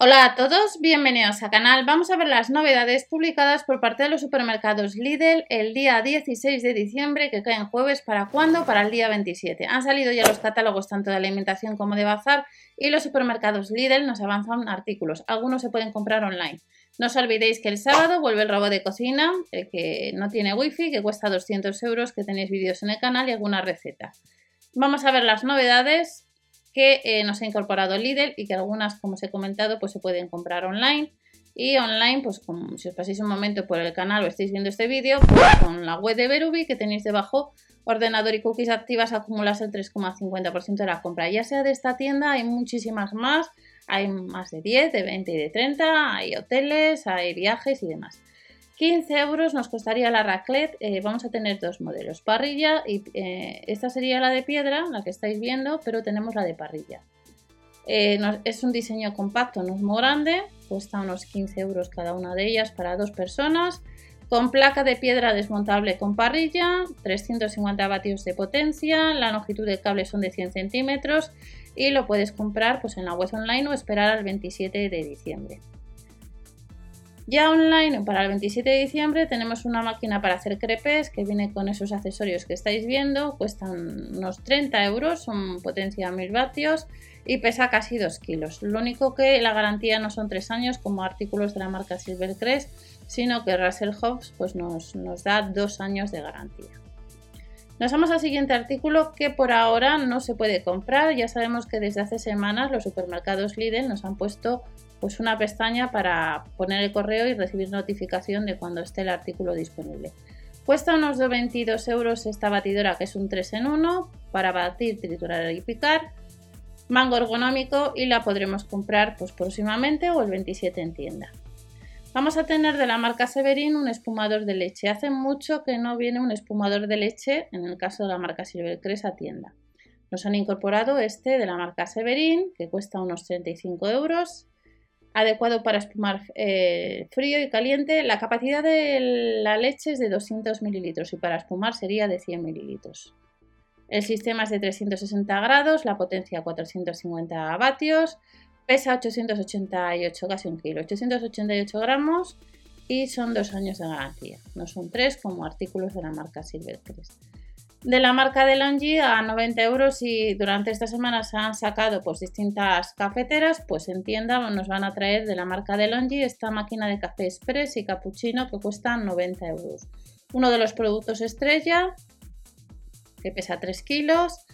Hola a todos, bienvenidos al canal. Vamos a ver las novedades publicadas por parte de los supermercados Lidl el día 16 de diciembre, que caen jueves. ¿Para cuándo? Para el día 27. Han salido ya los catálogos tanto de alimentación como de bazar y los supermercados Lidl nos avanzan artículos. Algunos se pueden comprar online. No os olvidéis que el sábado vuelve el robot de cocina, el que no tiene wifi, que cuesta 200 euros, que tenéis vídeos en el canal y alguna receta. Vamos a ver las novedades que eh, nos ha incorporado Lidl y que algunas, como os he comentado, pues se pueden comprar online. Y online, pues como, si os paséis un momento por el canal o estáis viendo este vídeo, pues con la web de Verubi que tenéis debajo, ordenador y cookies activas acumulas el 3,50% de la compra. Ya sea de esta tienda, hay muchísimas más, hay más de 10, de 20 y de 30, hay hoteles, hay viajes y demás. 15 euros nos costaría la raclette. Eh, vamos a tener dos modelos, parrilla y eh, esta sería la de piedra, la que estáis viendo, pero tenemos la de parrilla. Eh, es un diseño compacto, no es muy grande, cuesta unos 15 euros cada una de ellas para dos personas. Con placa de piedra desmontable con parrilla, 350 vatios de potencia, la longitud del cable son de 100 centímetros y lo puedes comprar pues, en la web online o esperar al 27 de diciembre. Ya online, para el 27 de diciembre, tenemos una máquina para hacer crepes que viene con esos accesorios que estáis viendo. Cuestan unos 30 euros, son potencia 1000 vatios y pesa casi 2 kilos. Lo único que la garantía no son 3 años como artículos de la marca Silvercrest, sino que Russell Hobbs pues nos, nos da 2 años de garantía. Nos vamos al siguiente artículo que por ahora no se puede comprar. Ya sabemos que desde hace semanas los supermercados Lidl nos han puesto pues una pestaña para poner el correo y recibir notificación de cuando esté el artículo disponible. Cuesta unos 22 euros esta batidora que es un 3 en 1 para batir, triturar y picar. Mango ergonómico y la podremos comprar pues próximamente o el 27 en tienda. Vamos a tener de la marca Severin un espumador de leche. Hace mucho que no viene un espumador de leche en el caso de la marca Silvercrest a tienda. Nos han incorporado este de la marca Severin que cuesta unos 35 euros adecuado para espumar eh, frío y caliente. La capacidad de la leche es de 200 mililitros y para espumar sería de 100 mililitros. El sistema es de 360 grados, la potencia 450 vatios, pesa 888, casi un kilo, 888 gramos y son dos años de garantía. No son tres como artículos de la marca Silvercrest de la marca de Longi a 90 euros y durante esta semana se han sacado pues distintas cafeteras, pues en tienda nos van a traer de la marca de Longi esta máquina de café express y cappuccino que cuesta 90 euros. Uno de los productos estrella que pesa 3 kilos,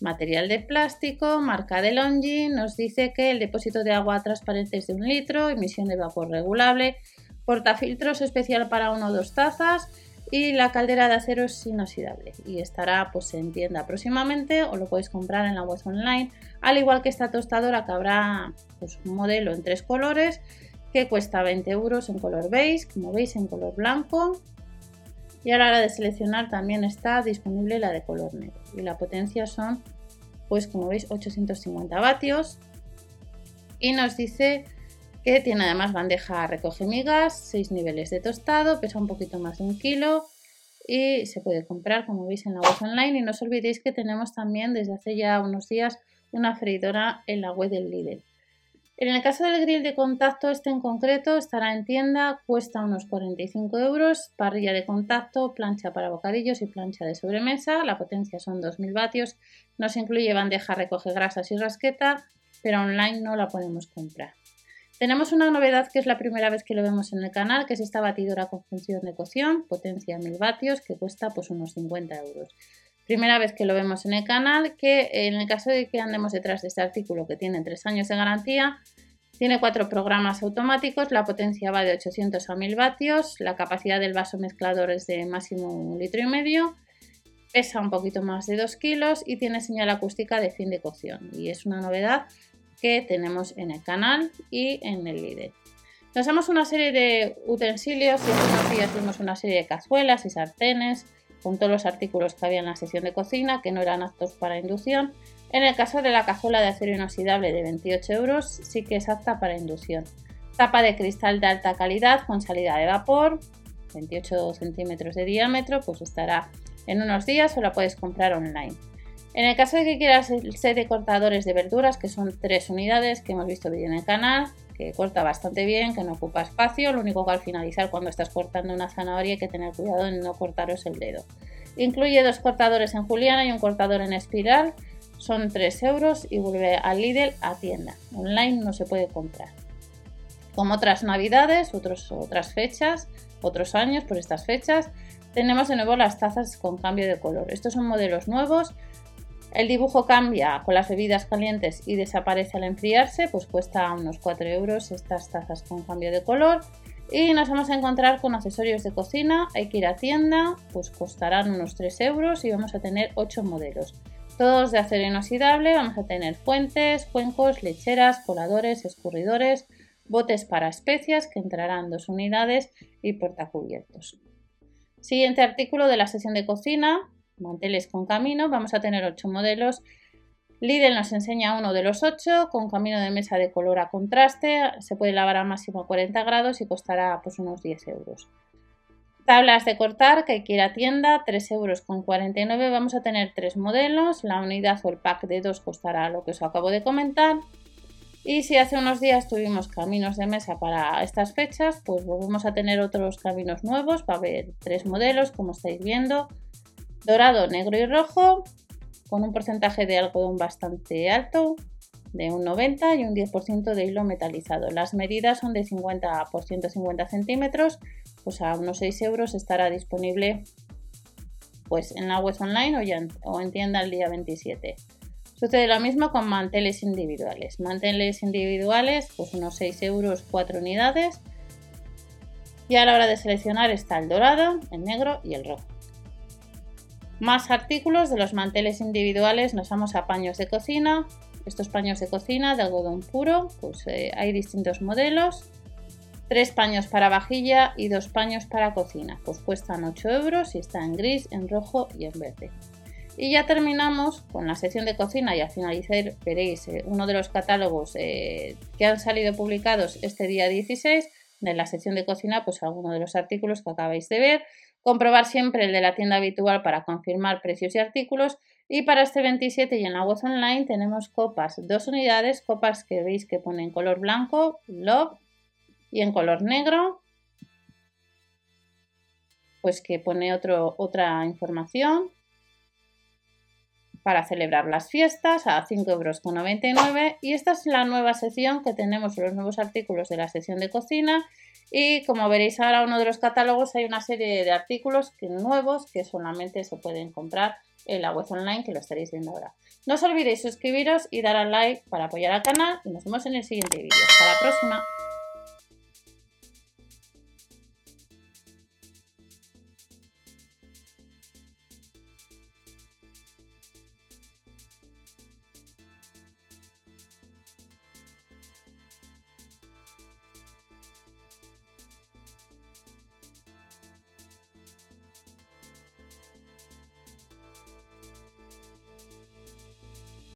material de plástico, marca de Longi, nos dice que el depósito de agua transparente es de un litro, emisión de vapor regulable, portafiltros especial para 1 o 2 tazas, y la caldera de acero es inoxidable y estará pues en tienda próximamente o lo podéis comprar en la web online. Al igual que esta tostadora que habrá pues, un modelo en tres colores que cuesta 20 euros en color beige como veis en color blanco. Y a la hora de seleccionar también está disponible la de color negro. Y la potencia son pues como veis 850 vatios. Y nos dice que tiene además bandeja recoge migas, 6 niveles de tostado, pesa un poquito más de un kilo y se puede comprar como veis en la web online y no os olvidéis que tenemos también desde hace ya unos días una freidora en la web del Lidl. En el caso del grill de contacto, este en concreto estará en tienda, cuesta unos 45 euros, parrilla de contacto, plancha para bocadillos y plancha de sobremesa, la potencia son 2000 vatios, nos incluye bandeja recoge grasas y rasqueta, pero online no la podemos comprar. Tenemos una novedad que es la primera vez que lo vemos en el canal, que es esta batidora con función de cocción, potencia 1000 vatios, que cuesta pues unos 50 euros. Primera vez que lo vemos en el canal, que en el caso de que andemos detrás de este artículo que tiene 3 años de garantía, tiene cuatro programas automáticos, la potencia va de 800 a 1000 vatios, la capacidad del vaso mezclador es de máximo un litro y medio, pesa un poquito más de 2 kilos y tiene señal acústica de fin de cocción. Y es una novedad que tenemos en el canal y en el líder. Nos damos una serie de utensilios y unos días vimos una serie de cazuelas y sartenes con todos los artículos que había en la sección de cocina que no eran aptos para inducción. En el caso de la cazuela de acero inoxidable de 28 euros sí que es apta para inducción. Tapa de cristal de alta calidad con salida de vapor, 28 centímetros de diámetro, pues estará en unos días o la puedes comprar online. En el caso de que quieras el set de cortadores de verduras, que son tres unidades que hemos visto vídeo en el canal, que corta bastante bien, que no ocupa espacio, lo único que al finalizar cuando estás cortando una zanahoria hay que tener cuidado en no cortaros el dedo. Incluye dos cortadores en juliana y un cortador en espiral, son 3 euros y vuelve al Lidl a tienda. Online no se puede comprar. Como otras navidades, otras fechas, otros años por estas fechas, tenemos de nuevo las tazas con cambio de color. Estos son modelos nuevos. El dibujo cambia con las bebidas calientes y desaparece al enfriarse, pues cuesta unos 4 euros estas tazas con cambio de color. Y nos vamos a encontrar con accesorios de cocina, hay que ir a tienda, pues costarán unos 3 euros y vamos a tener 8 modelos. Todos de acero inoxidable, vamos a tener fuentes, cuencos, lecheras, coladores, escurridores, botes para especias que entrarán dos unidades y portacubiertos. Siguiente artículo de la sesión de cocina, manteles con camino, vamos a tener 8 modelos. Lidl nos enseña uno de los 8 con camino de mesa de color a contraste, se puede lavar a máximo 40 grados y costará pues unos 10 euros. Tablas de cortar que quiera tienda, 3 euros con 49. Vamos a tener tres modelos. La unidad o el pack de 2 costará lo que os acabo de comentar. Y si hace unos días tuvimos caminos de mesa para estas fechas, pues volvemos a tener otros caminos nuevos. Va a haber tres modelos, como estáis viendo. Dorado, negro y rojo, con un porcentaje de algodón bastante alto, de un 90 y un 10% de hilo metalizado. Las medidas son de 50 por 150 centímetros, pues a unos 6 euros estará disponible pues en la web online o, o en tienda el día 27. Sucede lo mismo con manteles individuales. Manteles individuales, pues unos 6 euros 4 unidades. Y a la hora de seleccionar está el dorado, el negro y el rojo. Más artículos de los manteles individuales nos vamos a paños de cocina. Estos paños de cocina de algodón puro, pues eh, hay distintos modelos. Tres paños para vajilla y dos paños para cocina, pues cuestan 8 euros y está en gris, en rojo y en verde. Y ya terminamos con la sección de cocina y al finalizar veréis eh, uno de los catálogos eh, que han salido publicados este día 16 de la sección de cocina, pues alguno de los artículos que acabáis de ver. Comprobar siempre el de la tienda habitual para confirmar precios y artículos. Y para este 27 y en la web online tenemos copas, dos unidades, copas que veis que pone en color blanco, love, y en color negro, pues que pone otro, otra información para celebrar las fiestas a 5,99 euros. Y esta es la nueva sección que tenemos, los nuevos artículos de la sección de cocina. Y como veréis ahora uno de los catálogos hay una serie de artículos nuevos que solamente se pueden comprar en la web online que lo estaréis viendo ahora. No os olvidéis suscribiros y dar al like para apoyar al canal y nos vemos en el siguiente vídeo. Hasta la próxima.